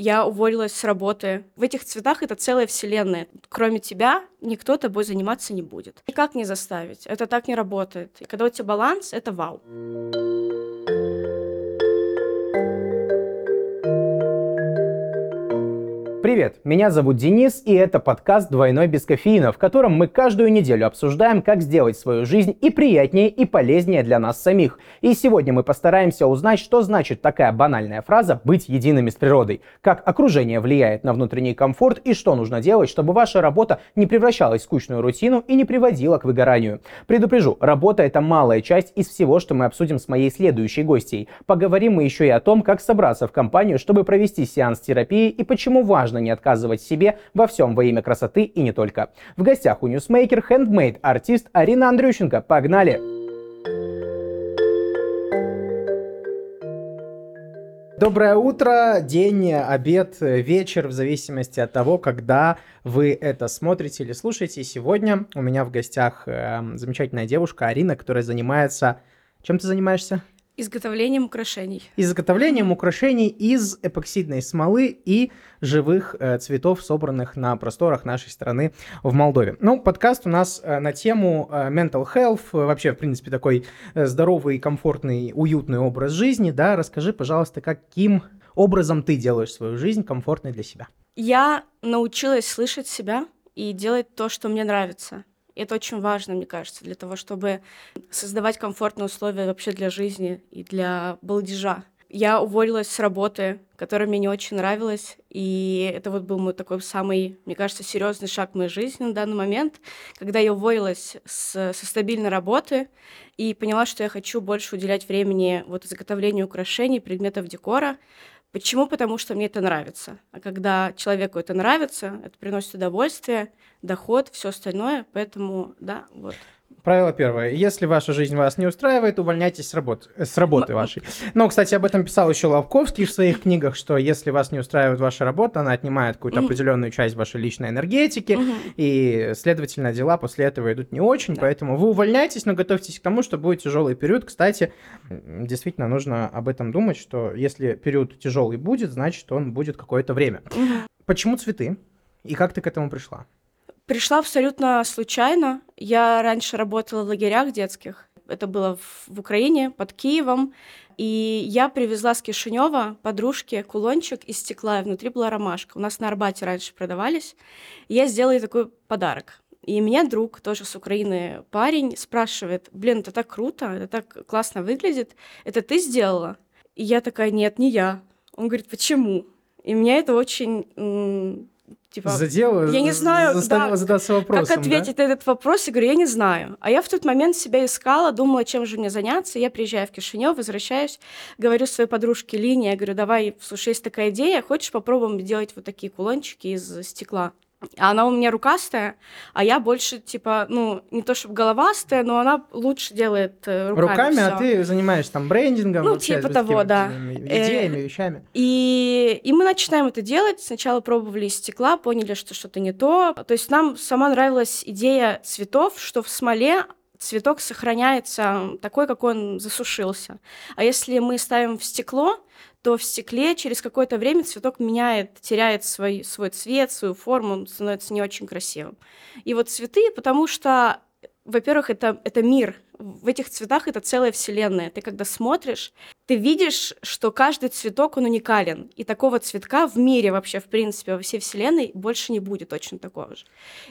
Я уволилась с работы. В этих цветах это целая вселенная. Кроме тебя никто тобой заниматься не будет. Никак не заставить. Это так не работает. И когда у тебя баланс, это вау. Привет, меня зовут Денис, и это подкаст «Двойной без кофеина», в котором мы каждую неделю обсуждаем, как сделать свою жизнь и приятнее, и полезнее для нас самих. И сегодня мы постараемся узнать, что значит такая банальная фраза «быть едиными с природой», как окружение влияет на внутренний комфорт и что нужно делать, чтобы ваша работа не превращалась в скучную рутину и не приводила к выгоранию. Предупрежу, работа — это малая часть из всего, что мы обсудим с моей следующей гостьей. Поговорим мы еще и о том, как собраться в компанию, чтобы провести сеанс терапии и почему важно важно не отказывать себе во всем во имя красоты и не только. В гостях у Newsmaker handmade артист Арина Андрющенко. Погнали! Доброе утро, день, обед, вечер, в зависимости от того, когда вы это смотрите или слушаете. Сегодня у меня в гостях э, замечательная девушка Арина, которая занимается... Чем ты занимаешься? Изготовлением украшений. Изготовлением украшений из эпоксидной смолы и живых э, цветов, собранных на просторах нашей страны в Молдове. Ну, подкаст у нас э, на тему э, mental health, э, вообще, в принципе, такой э, здоровый, комфортный, уютный образ жизни, да. Расскажи, пожалуйста, каким образом ты делаешь свою жизнь комфортной для себя? Я научилась слышать себя и делать то, что мне нравится. Это очень важно, мне кажется, для того, чтобы создавать комфортные условия вообще для жизни и для балдежа. Я уволилась с работы, которая мне не очень нравилась, и это вот был мой такой самый, мне кажется, серьезный шаг в моей жизни на данный момент, когда я уволилась с, со стабильной работы и поняла, что я хочу больше уделять времени вот изготовлению украшений, предметов декора, Почему? Потому что мне это нравится. А когда человеку это нравится, это приносит удовольствие, доход, все остальное. Поэтому, да, вот. Правило первое. Если ваша жизнь вас не устраивает, увольняйтесь с работы, с работы вашей. Но, кстати, об этом писал еще Лавковский в своих книгах, что если вас не устраивает ваша работа, она отнимает какую-то определенную часть вашей личной энергетики, и, следовательно, дела после этого идут не очень, да. поэтому вы увольняйтесь, но готовьтесь к тому, что будет тяжелый период. Кстати, действительно нужно об этом думать, что если период тяжелый будет, значит, он будет какое-то время. Почему цветы? И как ты к этому пришла? Пришла абсолютно случайно. Я раньше работала в лагерях детских. Это было в, в Украине, под Киевом. И я привезла с Кишинева подружке кулончик из стекла, и внутри была ромашка. У нас на Арбате раньше продавались. И я сделала ей такой подарок. И меня друг, тоже с Украины парень, спрашивает, блин, это так круто, это так классно выглядит, это ты сделала? И я такая, нет, не я. Он говорит, почему? И меня это очень типа, задела, я не знаю, заставила да, задаться вопросом, как ответить да? на этот вопрос, я говорю, я не знаю. А я в тот момент себя искала, думала, чем же мне заняться. Я приезжаю в Кишинев, возвращаюсь, говорю своей подружке Лине, я говорю, давай, слушай, есть такая идея, хочешь попробуем сделать вот такие кулончики из стекла? Она у меня рукастая, а я больше, типа, ну, не то чтобы головастая, но она лучше делает э, руками Руками, всё. а ты занимаешься там брендингом? Ну, типа того, да. Идеями, э, вещами. И, и мы начинаем это делать. Сначала пробовали из стекла, поняли, что что-то не то. То есть нам сама нравилась идея цветов, что в смоле цветок сохраняется такой, какой он засушился. А если мы ставим в стекло, то в стекле через какое-то время цветок меняет, теряет свой, свой цвет, свою форму, он становится не очень красивым. И вот цветы, потому что, во-первых, это, это мир, в этих цветах это целая вселенная. Ты когда смотришь, ты видишь, что каждый цветок, он уникален. И такого цветка в мире вообще, в принципе, во всей вселенной больше не будет точно такого же.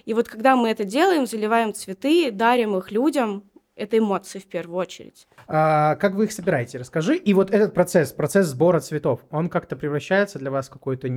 И вот когда мы это делаем, заливаем цветы, дарим их людям, это эмоции в первую очередь. А, как вы их собираете? Расскажи. И вот этот процесс, процесс сбора цветов, он как-то превращается для вас в какую-то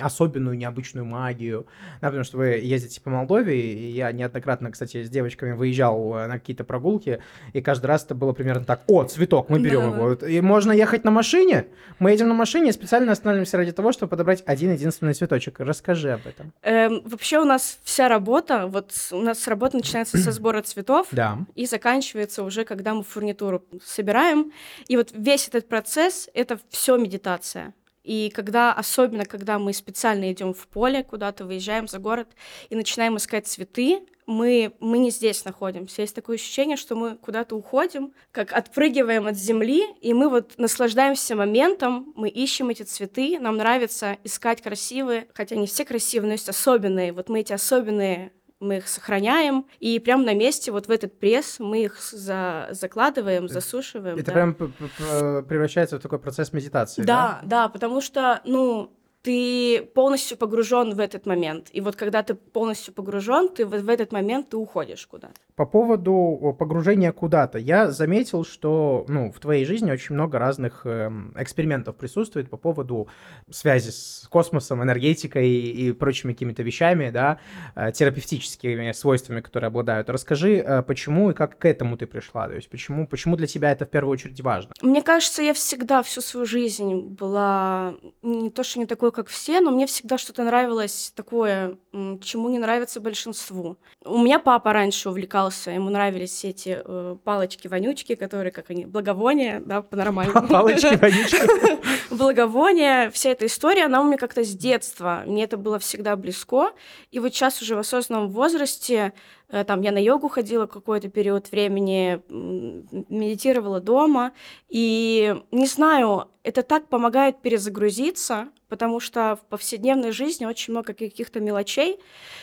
особенную, необычную магию? Да, потому что вы ездите по Молдове, и я неоднократно, кстати, с девочками выезжал э, на какие-то прогулки, и каждый раз это было примерно так. О, цветок, мы берем да. его. И можно ехать на машине. Мы едем на машине специально останавливаемся ради того, чтобы подобрать один единственный цветочек. Расскажи об этом. Эм, вообще у нас вся работа, вот у нас работа начинается со сбора цветов да. и заканчивается заканчивается уже, когда мы фурнитуру собираем. И вот весь этот процесс — это все медитация. И когда, особенно когда мы специально идем в поле, куда-то выезжаем за город и начинаем искать цветы, мы, мы не здесь находимся. Есть такое ощущение, что мы куда-то уходим, как отпрыгиваем от земли, и мы вот наслаждаемся моментом, мы ищем эти цветы, нам нравится искать красивые, хотя не все красивые, но есть особенные. Вот мы эти особенные мы их сохраняем, и прямо на месте, вот в этот пресс, мы их за закладываем, засушиваем. Это да. прям превращается в такой процесс медитации, да? Да, да, потому что, ну, ты полностью погружен в этот момент. И вот когда ты полностью погружен, ты в, в этот момент ты уходишь куда-то. По поводу погружения куда-то, я заметил, что ну, в твоей жизни очень много разных э, экспериментов присутствует по поводу связи с космосом, энергетикой и, и прочими какими-то вещами, да, э, терапевтическими свойствами, которые обладают. Расскажи, э, почему и как к этому ты пришла, то есть почему, почему для тебя это в первую очередь важно? Мне кажется, я всегда всю свою жизнь была не то, что не такой, как все, но мне всегда что-то нравилось такое, чему не нравится большинству. У меня папа раньше увлекался ему нравились все эти э, палочки-вонючки, которые, как они, благовония, да, по-нормальному. Палочки-вонючки. Благовония, вся эта история, она у меня как-то с детства, мне это было всегда близко, и вот сейчас уже в осознанном возрасте там я на йогу ходила какой-то период времени, медитировала дома, и не знаю, это так помогает перезагрузиться, потому что в повседневной жизни очень много каких-то мелочей,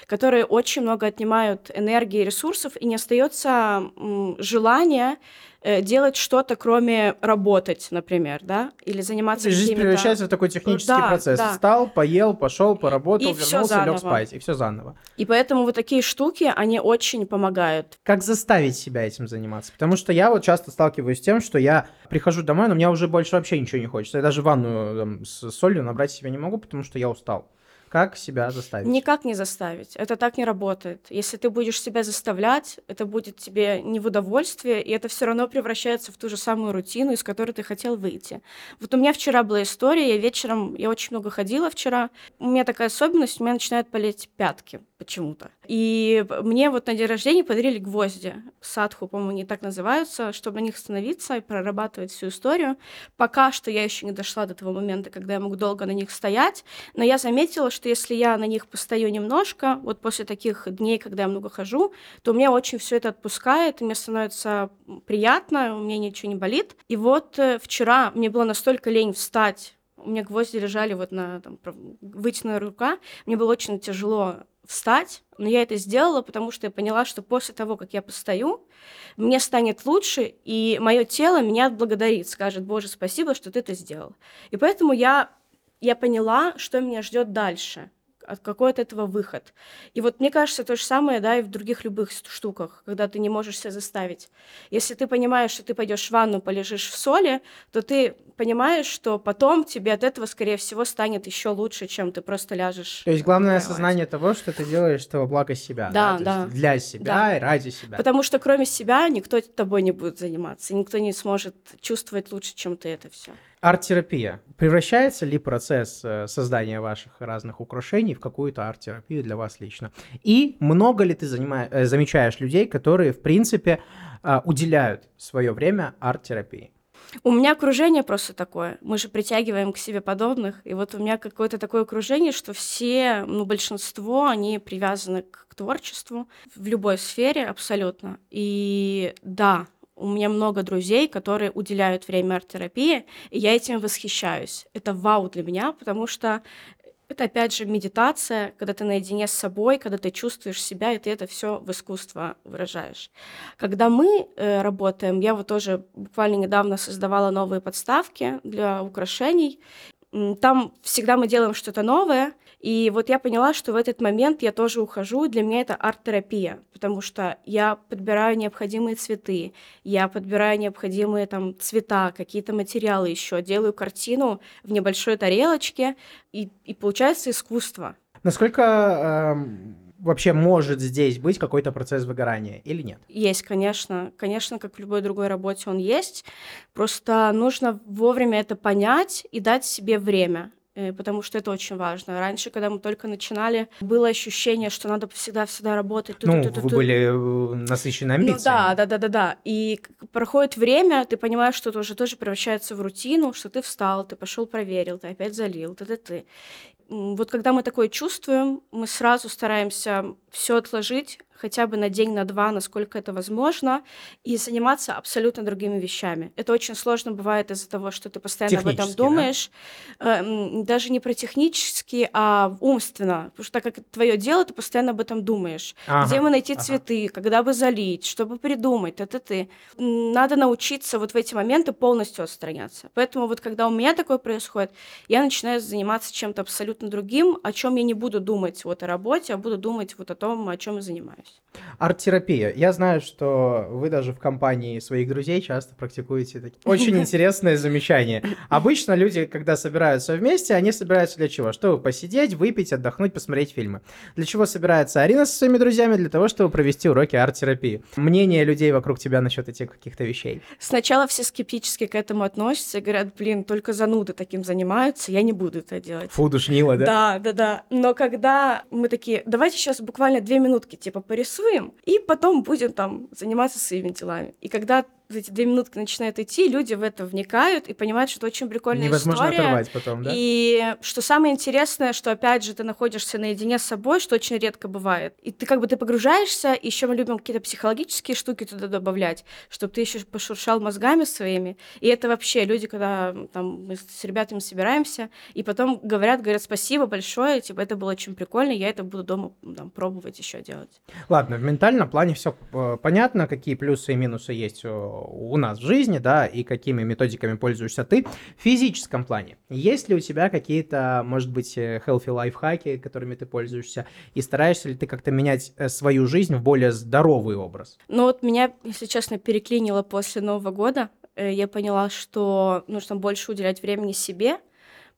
которые очень много отнимают энергии и ресурсов, и не остается желания Э, делать что-то, кроме работать, например, да, или заниматься Жизнь превращается в такой технический да, процесс. Да. Встал, поел, пошел, поработал, и вернулся, лег спать, и все заново. И поэтому вот такие штуки, они очень помогают. Как заставить себя этим заниматься? Потому что я вот часто сталкиваюсь с тем, что я прихожу домой, но мне уже больше вообще ничего не хочется. Я даже ванну там, с солью набрать себе не могу, потому что я устал. Как себя заставить? Никак не заставить. Это так не работает. Если ты будешь себя заставлять, это будет тебе не в удовольствие, и это все равно превращается в ту же самую рутину, из которой ты хотел выйти. Вот у меня вчера была история, я вечером, я очень много ходила вчера, у меня такая особенность, у меня начинают болеть пятки почему-то. И мне вот на день рождения подарили гвозди. Садху, по-моему, они так называются, чтобы на них становиться и прорабатывать всю историю. Пока что я еще не дошла до того момента, когда я могу долго на них стоять, но я заметила, что если я на них постою немножко, вот после таких дней, когда я много хожу, то у меня очень все это отпускает, и мне становится приятно, у меня ничего не болит. И вот э, вчера мне было настолько лень встать, у меня гвозди лежали вот на там, вытянутая рука, мне было очень тяжело встать, но я это сделала, потому что я поняла, что после того, как я постою, мне станет лучше, и мое тело меня отблагодарит, скажет, Боже, спасибо, что ты это сделал. И поэтому я, я поняла, что меня ждет дальше какой от этого выход. И вот мне кажется, то же самое, да, и в других любых штуках, когда ты не можешь себя заставить. Если ты понимаешь, что ты пойдешь в ванну, полежишь в соли, то ты понимаешь, что потом тебе от этого, скорее всего, станет еще лучше, чем ты просто ляжешь. То есть главное осознание того, что ты делаешь того блага себя. Да, да. да. Для себя да. и ради себя. Потому что кроме себя никто тобой не будет заниматься, никто не сможет чувствовать лучше, чем ты это все. Арт-терапия. Превращается ли процесс э, создания ваших разных украшений в какую-то арт-терапию для вас лично? И много ли ты занима... Э, замечаешь людей, которые, в принципе, э, уделяют свое время арт-терапии? У меня окружение просто такое. Мы же притягиваем к себе подобных. И вот у меня какое-то такое окружение, что все, ну, большинство, они привязаны к творчеству в любой сфере абсолютно. И да, у меня много друзей, которые уделяют время арт-терапии, и я этим восхищаюсь. Это вау для меня, потому что это опять же медитация, когда ты наедине с собой, когда ты чувствуешь себя, и ты это все в искусство выражаешь. Когда мы э, работаем, я вот тоже буквально недавно создавала новые подставки для украшений. Там всегда мы делаем что-то новое, и вот я поняла, что в этот момент я тоже ухожу, для меня это арт-терапия, потому что я подбираю необходимые цветы, я подбираю необходимые там цвета, какие-то материалы еще, делаю картину в небольшой тарелочке, и, и получается искусство. Насколько э, вообще может здесь быть какой-то процесс выгорания или нет? Есть, конечно. Конечно, как в любой другой работе он есть. Просто нужно вовремя это понять и дать себе время. Э, потому что это очень важно. Раньше, когда мы только начинали, было ощущение, что надо всегда-всегда работать. Ну, вы были э, насыщены ну амбициями. Ну, да, да, да, да, да. И проходит время, ты понимаешь, что это уже тоже превращается в рутину, что ты встал, ты пошел проверил, ты опять залил, ты, ты, ты. Вот когда мы такое чувствуем, мы сразу стараемся все отложить, хотя бы на день, на два, насколько это возможно, и заниматься абсолютно другими вещами. Это очень сложно бывает из-за того, что ты постоянно об этом думаешь. Да? Э, даже не про технически, а умственно. Потому что так как это твое дело, ты постоянно об этом думаешь. Ага, Где мы найти ага. цветы, когда бы залить, чтобы придумать, это ты. Надо научиться вот в эти моменты полностью отстраняться. Поэтому вот когда у меня такое происходит, я начинаю заниматься чем-то абсолютно другим, о чем я не буду думать вот о работе, а буду думать вот о том, о чем я занимаюсь. Арт-терапия. Я знаю, что вы даже в компании своих друзей часто практикуете такие очень интересные замечания. Обычно люди, когда собираются вместе, они собираются для чего? Чтобы посидеть, выпить, отдохнуть, посмотреть фильмы. Для чего собирается Арина со своими друзьями? Для того, чтобы провести уроки арт-терапии. Мнение людей вокруг тебя насчет этих каких-то вещей? Сначала все скептически к этому относятся и говорят, блин, только зануды таким занимаются, я не буду это делать. Фу, душнило, да? Да, да, да. Но когда мы такие, давайте сейчас буквально две минутки, типа, порисуем, и потом будем там заниматься своими делами. И когда эти две минутки начинают идти, люди в это вникают и понимают, что это очень прикольная Невозможно история. оторвать потом, да? И что самое интересное, что опять же ты находишься наедине с собой, что очень редко бывает. И ты как бы ты погружаешься, еще мы любим какие-то психологические штуки туда добавлять, чтобы ты еще пошуршал мозгами своими. И это вообще люди, когда там мы с ребятами собираемся, и потом говорят, говорят спасибо большое, типа это было очень прикольно, я это буду дома там, пробовать еще делать. Ладно, в ментальном плане все э, понятно, какие плюсы и минусы есть у нас в жизни, да, и какими методиками пользуешься ты. В физическом плане, есть ли у тебя какие-то, может быть, э, healthy лайфхаки, которыми ты пользуешься, и стараешься ли ты как-то менять э, свою жизнь в более здоровый образ? Ну вот меня, если честно, переклинило после Нового года. Э, я поняла, что нужно больше уделять времени себе,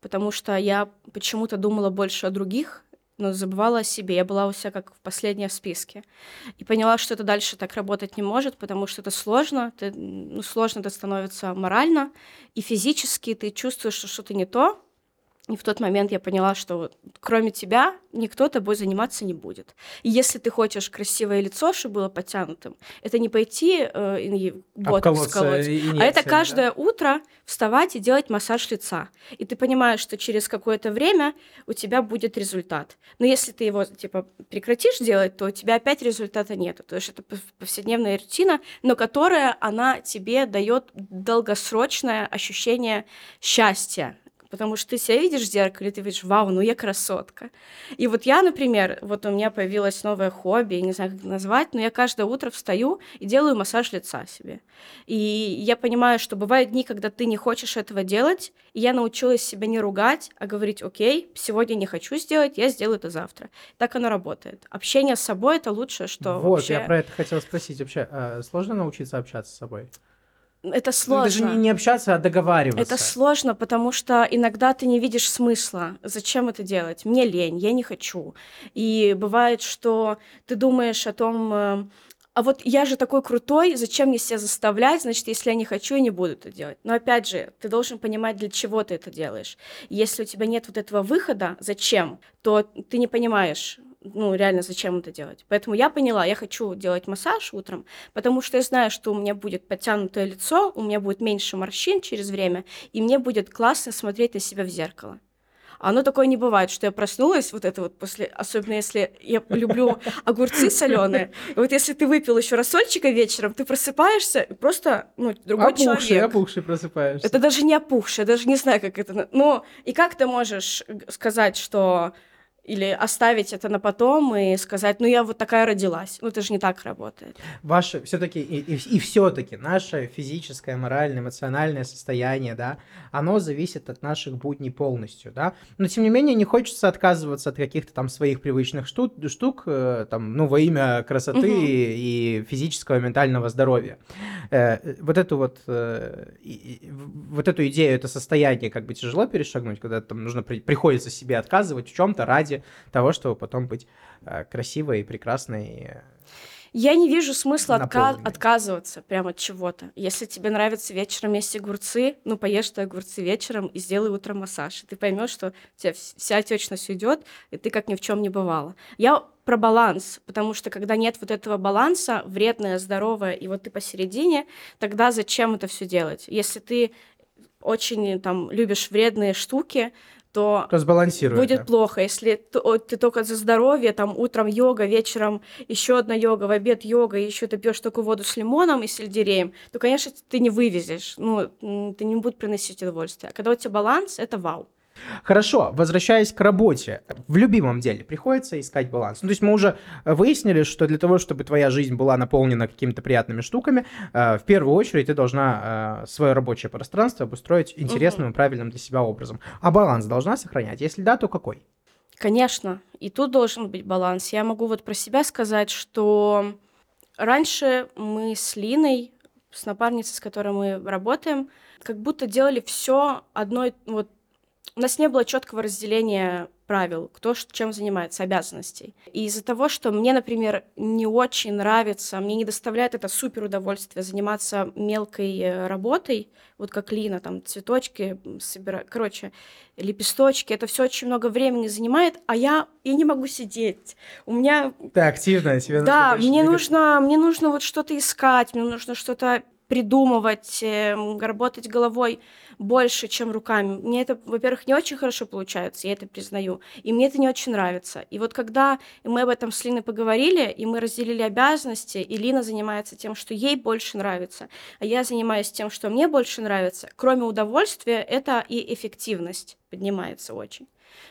потому что я почему-то думала больше о других, но забывала о себе. Я была у себя как в последней в списке. И поняла, что это дальше так работать не может, потому что это сложно. Ты, ну, сложно это становится морально и физически. Ты чувствуешь, что что-то не то, и в тот момент я поняла, что кроме тебя никто тобой заниматься не будет. И если ты хочешь красивое лицо, чтобы было подтянутым, это не пойти э, и колоть, а это каждое да? утро вставать и делать массаж лица. И ты понимаешь, что через какое-то время у тебя будет результат. Но если ты его типа прекратишь делать, то у тебя опять результата нет. То есть это повседневная рутина, но которая она тебе дает долгосрочное ощущение счастья потому что ты себя видишь в зеркале, ты видишь, вау, ну я красотка. И вот я, например, вот у меня появилось новое хобби, я не знаю, как это назвать, но я каждое утро встаю и делаю массаж лица себе. И я понимаю, что бывают дни, когда ты не хочешь этого делать, и я научилась себя не ругать, а говорить, окей, сегодня не хочу сделать, я сделаю это завтра. Так оно работает. Общение с собой — это лучшее, что Вот, вообще... я про это хотела спросить. Вообще, а сложно научиться общаться с собой? Это сложно. Даже не, не общаться, а договариваться. Это сложно, потому что иногда ты не видишь смысла. Зачем это делать? Мне лень, я не хочу. И бывает, что ты думаешь о том, э, а вот я же такой крутой, зачем мне себя заставлять? Значит, если я не хочу, я не буду это делать. Но опять же, ты должен понимать, для чего ты это делаешь. Если у тебя нет вот этого выхода, зачем, то ты не понимаешь, ну, реально, зачем это делать. Поэтому я поняла, я хочу делать массаж утром, потому что я знаю, что у меня будет подтянутое лицо, у меня будет меньше морщин через время, и мне будет классно смотреть на себя в зеркало. А оно такое не бывает, что я проснулась вот это вот после, особенно если я люблю огурцы соленые. Вот если ты выпил еще рассольчика вечером, ты просыпаешься и просто ну другой опухший, человек. Опухший просыпаешься. Это даже не опухший, я даже не знаю, как это. Ну и как ты можешь сказать, что или оставить это на потом и сказать, ну я вот такая родилась. Ну это же не так работает. Ваше все-таки и, и, и все-таки наше физическое, моральное, эмоциональное состояние, да, оно зависит от наших будней полностью, да. Но тем не менее не хочется отказываться от каких-то там своих привычных штук, штук э, там, ну во имя красоты угу. и, и физического, и ментального здоровья. Э, вот эту вот э, и, вот эту идею, это состояние как бы тяжело перешагнуть, когда там нужно при, приходится себе отказывать в чем-то ради того, чтобы потом быть э, красивой и прекрасной. Я не вижу смысла отка- отказываться прямо от чего-то. Если тебе нравится вечером есть огурцы, ну поешь ты огурцы вечером и сделай утром массаж. И ты поймешь, что у тебя вся отечность уйдет, и ты как ни в чем не бывало. Я про баланс, потому что когда нет вот этого баланса, вредное, здоровое, и вот ты посередине, тогда зачем это все делать? Если ты очень там любишь вредные штуки, то, то сбалансирует, будет да. плохо. Если ты только за здоровье, там утром йога, вечером еще одна йога, в обед йога, и еще ты пьешь только воду с лимоном и сельдереем, то, конечно, ты не вывезешь, ну, ты не будет приносить удовольствие. А когда у тебя баланс, это вау. Хорошо, возвращаясь к работе, в любимом деле приходится искать баланс. Ну, то есть мы уже выяснили, что для того, чтобы твоя жизнь была наполнена какими-то приятными штуками, э, в первую очередь ты должна э, свое рабочее пространство обустроить интересным угу. и правильным для себя образом. А баланс должна сохранять? Если да, то какой? Конечно, и тут должен быть баланс. Я могу вот про себя сказать, что раньше мы с Линой, с напарницей, с которой мы работаем, как будто делали все одной вот у нас не было четкого разделения правил, кто чем занимается, обязанностей. И из-за того, что мне, например, не очень нравится, мне не доставляет это супер удовольствие заниматься мелкой э, работой, вот как Лина, там цветочки собирать, короче, лепесточки, это все очень много времени занимает, а я, я не могу сидеть. У меня... Ты активная, тебе Да, нужно, мне нужно, мне нужно вот что-то искать, мне нужно что-то придумывать, эм, работать головой больше, чем руками. Мне это, во-первых, не очень хорошо получается, я это признаю, и мне это не очень нравится. И вот когда мы об этом с Линой поговорили, и мы разделили обязанности, и Лина занимается тем, что ей больше нравится, а я занимаюсь тем, что мне больше нравится, кроме удовольствия, это и эффективность поднимается очень.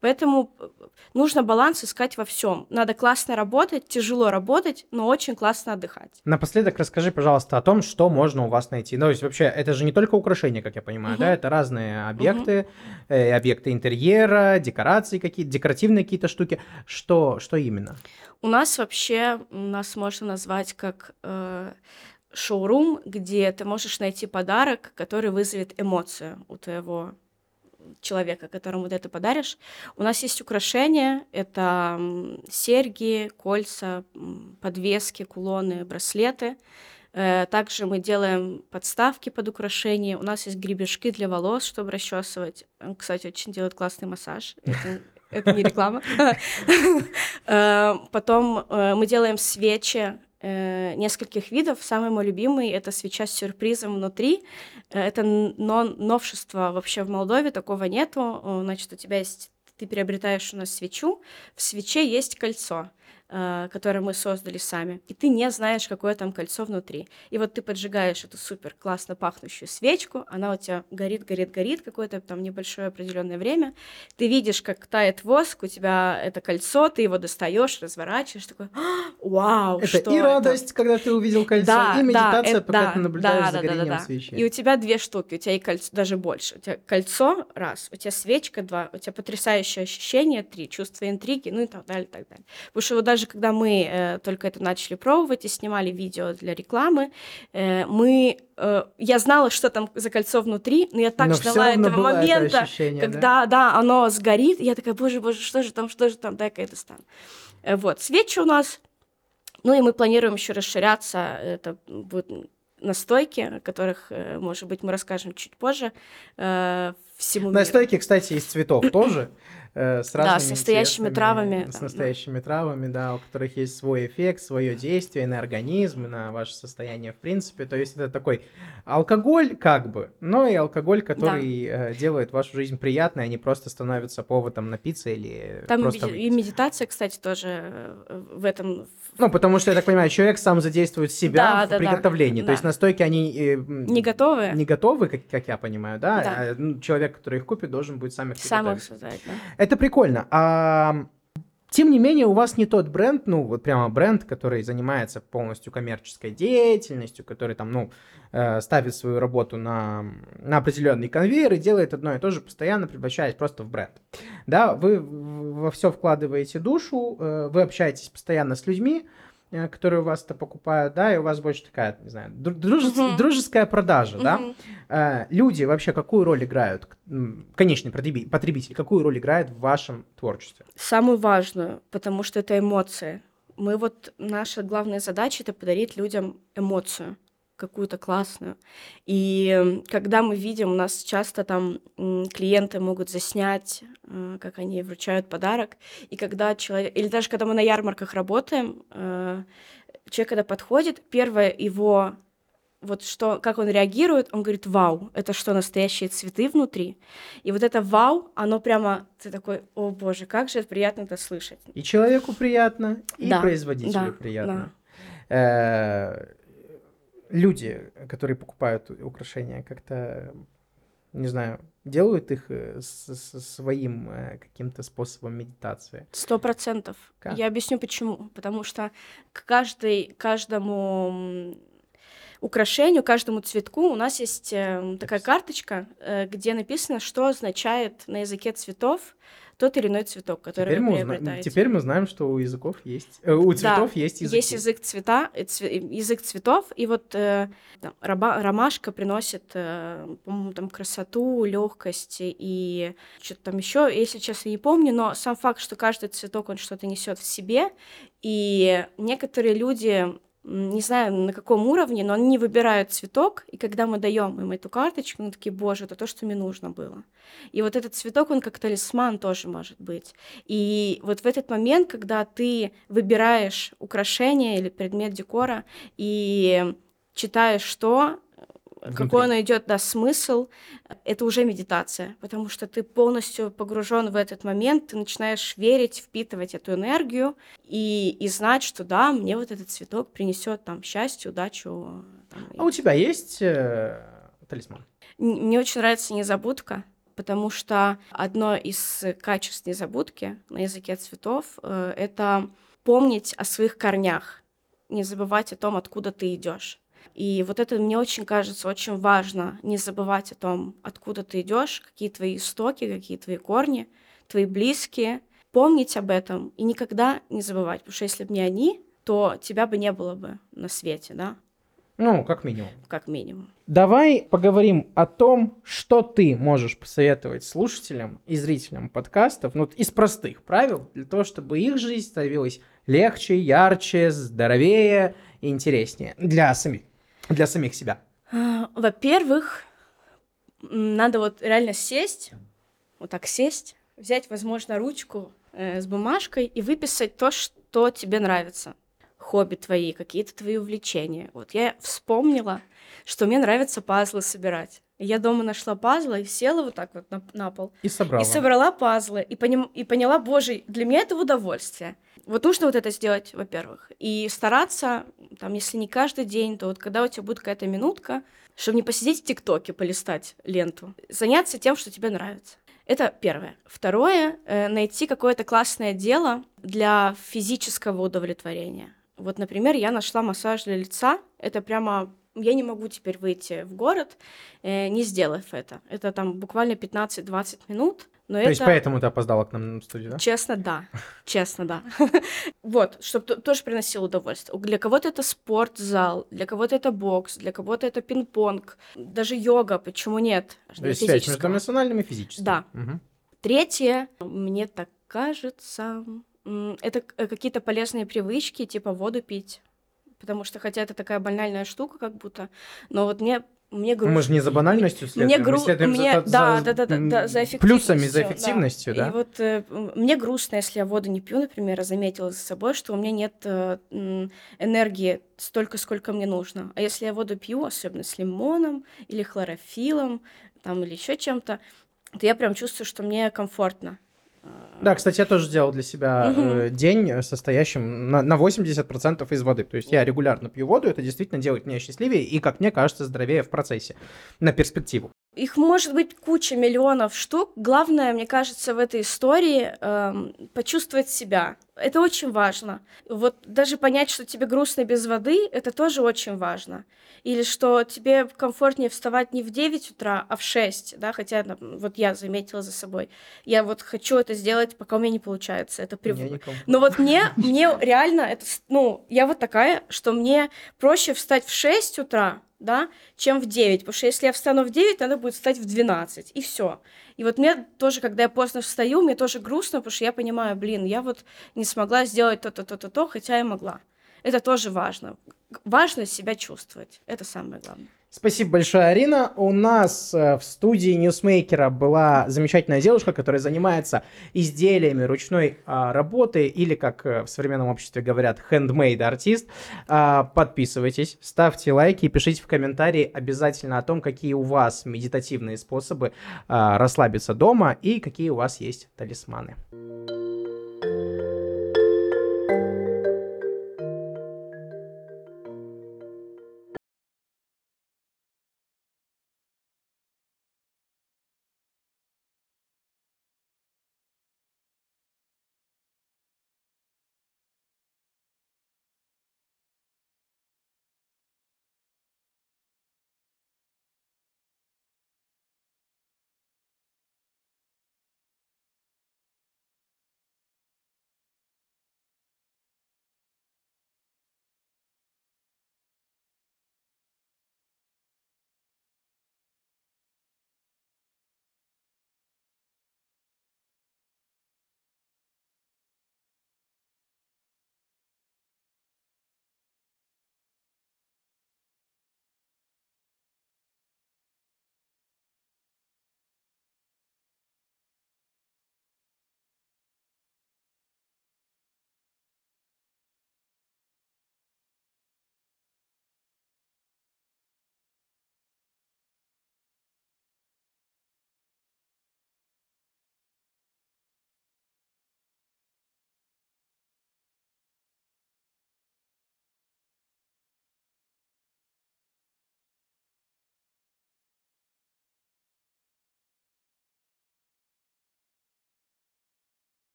Поэтому э, нужно баланс искать во всем. Надо классно работать, тяжело работать, но очень классно отдыхать. Напоследок расскажи, пожалуйста, о том, что можно у вас найти. Ну, то есть вообще, это же не только украшения, как я понимаю, угу. да, это разные объекты, угу. э, объекты интерьера, декорации какие-то, декоративные какие-то штуки. Что, что именно? У нас вообще, нас можно назвать как... Э, шоурум, где ты можешь найти подарок, который вызовет эмоцию у твоего человека, которому ты это подаришь. У нас есть украшения, это серьги, кольца, подвески, кулоны, браслеты. Э, также мы делаем подставки под украшения. У нас есть гребешки для волос, чтобы расчесывать. Кстати, очень делает классный массаж. Это, это не реклама. Э, потом э, мы делаем свечи э, нескольких видов. Самый мой любимый — это свеча с сюрпризом внутри. Э, это но новшество вообще в Молдове, такого нету. Значит, у тебя есть ты приобретаешь у нас свечу, в свече есть кольцо. Э, которое мы создали сами, и ты не знаешь, какое там кольцо внутри. И вот ты поджигаешь эту супер классно пахнущую свечку, она у тебя горит, горит, горит какое-то там небольшое определенное время. Ты видишь, как тает воск, у тебя это кольцо, ты его достаешь, разворачиваешь, такой, «А, вау, это что и радость, когда ты увидел кольцо, да, и медитация, да, пока да, ты наблюдаешь да, за горением да, да, да. свечи. И у тебя две штуки, у тебя и кольцо, даже больше. У тебя кольцо раз, у тебя свечка два, у тебя потрясающее ощущение три, чувство интриги, ну и так далее, так далее. Потому что вот даже когда мы э, Э, только это начали пробовать и снимали видео для рекламы, э, мы э, я знала, что там за кольцо внутри, но я так но ждала этого момента, это когда, да? да, оно сгорит, и я такая, боже, боже, что же там, что же там, дай-ка это достану. Вот, свечи у нас, ну и мы планируем еще расширяться, это будет настойки, о которых, может быть, мы расскажем чуть позже, всему Настойки, миру. кстати, из цветов тоже. Э, с разными Да, с настоящими травами. С настоящими травами, да, у которых есть свой эффект, свое действие на организм, на ваше состояние в принципе. То есть это такой алкоголь как бы, но и алкоголь, который да. Э, делает вашу жизнь приятной, а не просто становится поводом напиться или Там просто... и медитация, кстати, тоже э, в этом... Ну, потому что, я так понимаю, человек сам задействует себя да, в да, приготовлении. Да. То есть настойки, они... Не готовы. Не готовы, как, как я понимаю, да? да. А, ну, человек, который их купит, должен будет сам их Сам их создать, да. Это прикольно. А, тем не менее, у вас не тот бренд, ну, вот прямо бренд, который занимается полностью коммерческой деятельностью, который там, ну, э, ставит свою работу на, на определенный конвейер и делает одно и то же, постоянно превращаясь просто в бренд. Да, вы во все вкладываете душу, э, вы общаетесь постоянно с людьми, которые у вас это покупают, да, и у вас больше такая, не знаю, дружес... uh-huh. дружеская продажа, uh-huh. да. Э, люди вообще какую роль играют, конечный потребитель, какую роль играет в вашем творчестве? Самую важную, потому что это эмоции. Мы вот, наша главная задача — это подарить людям эмоцию какую-то классную. И когда мы видим, у нас часто там клиенты могут заснять, э, как они вручают подарок, и когда человек, или даже когда мы на ярмарках работаем, э, человек, когда подходит, первое его вот что, как он реагирует, он говорит, вау, это что, настоящие цветы внутри? И вот это вау, оно прямо, ты такой, о боже, как же это приятно это слышать. И человеку приятно, и Да, производителю да, приятно. Э, Люди, которые покупают украшения, как-то, не знаю, делают их э, с- с- своим э, каким-то способом медитации. Сто процентов. Я объясню почему. Потому что к каждой, каждому украшению, каждому цветку у нас есть э, такая карточка, где написано, что означает на языке цветов тот или иной цветок, который Теперь вы мы, приобретаете. теперь мы знаем, что у языков есть, э, у цветов есть языки. Есть язык цвета, э, цве- язык цветов, и вот э, там, раба- ромашка приносит, э, по-моему, там красоту, легкость и что-то там еще, если честно, не помню, но сам факт, что каждый цветок он что-то несет в себе, и некоторые люди не знаю на каком уровне, но они выбирают цветок, и когда мы даем им эту карточку, они такие, боже, это то, что мне нужно было. И вот этот цветок, он как талисман тоже может быть. И вот в этот момент, когда ты выбираешь украшение или предмет декора и читаешь, что, какой он идет, да, смысл, это уже медитация, потому что ты полностью погружен в этот момент, ты начинаешь верить, впитывать эту энергию и, и знать, что да, мне вот этот цветок принесет там счастье, удачу. там, А у тебя есть э, талисман? Мне очень нравится незабудка, потому что одно из качеств незабудки на языке цветов э, это помнить о своих корнях, не забывать о том, откуда ты идешь. И вот это мне очень кажется очень важно, не забывать о том, откуда ты идешь, какие твои истоки, какие твои корни, твои близкие, помнить об этом и никогда не забывать, потому что если бы не они, то тебя бы не было бы на свете, да, Ну, как минимум. как минимум. Давай поговорим о том, что ты можешь посоветовать слушателям и зрителям подкастов, ну, из простых правил, для того, чтобы их жизнь становилась легче, ярче, здоровее и интереснее для самих, для самих себя. А, Во-первых, надо вот реально сесть, вот так сесть, взять, возможно, ручку э, с бумажкой и выписать то, что тебе нравится. Хобби твои, какие-то твои увлечения. Вот я вспомнила, что мне нравится пазлы собирать. Я дома нашла пазлы и села вот так вот на, на пол. И собрала. И собрала пазлы, и, поним- и поняла, боже, для меня это удовольствие. Вот нужно вот это сделать, во-первых. И стараться, там, если не каждый день, то вот когда у тебя будет какая-то минутка, чтобы не посидеть в ТикТоке, полистать ленту, заняться тем, что тебе нравится. Это первое. Второе, э, найти какое-то классное дело для физического удовлетворения. Вот, например, я нашла массаж для лица. Это прямо я не могу теперь выйти в город, э, не сделав это. Это там буквально 15-20 минут. Но То это... есть поэтому ты опоздала к нам в студию, да? Честно, да. Честно, да. Вот, чтобы тоже приносило удовольствие. Для кого-то это спортзал, для кого-то это бокс, для кого-то это пинг-понг, даже йога, почему нет? То есть связь между эмоциональным и физическим. Да. Третье, мне так кажется, это э, какие-то полезные привычки, типа воду пить. Потому что, хотя это такая банальная штука, как будто, но вот мне, мне грустно. Мы же не за банальностью следуем, Мне мы гру- следуем за- мне- за, да, да, да, да, да, за плюсами, за эффективностью, да. да? И вот э, мне грустно, если я воду не пью, например, я заметила за собой, что у меня нет э, энергии столько, сколько мне нужно. А если я воду пью, особенно с лимоном или хлорофилом, там, или еще чем-то, то я прям чувствую, что мне комфортно. Да, кстати, я тоже делал для себя э, день, э, состоящим на, на 80% из воды. То есть я регулярно пью воду, это действительно делает меня счастливее и, как мне кажется, здоровее в процессе, на перспективу. Их может быть куча миллионов штук. Главное, мне кажется, в этой истории эм, почувствовать себя. Это очень важно. Вот даже понять, что тебе грустно без воды, это тоже очень важно. Или что тебе комфортнее вставать не в 9 утра, а в 6, да, хотя вот я заметила за собой. Я вот хочу это сделать, пока у меня не получается. Это прив... Мне никому. Но вот мне, мне реально, это, ну, я вот такая, что мне проще встать в 6 утра, да, чем в 9, потому что если я встану в 9, надо будет встать в 12, и все. И вот мне тоже, когда я поздно встаю, мне тоже грустно, потому что я понимаю, блин, я вот не смогла сделать то-то, то-то, то, хотя я могла. Это тоже важно. Важно себя чувствовать. Это самое главное. Спасибо большое, Арина. У нас э, в студии Ньюсмейкера была замечательная девушка, которая занимается изделиями ручной а, работы или, как э, в современном обществе говорят, handmade artist. А, подписывайтесь, ставьте лайки и пишите в комментарии обязательно о том, какие у вас медитативные способы а, расслабиться дома и какие у вас есть талисманы.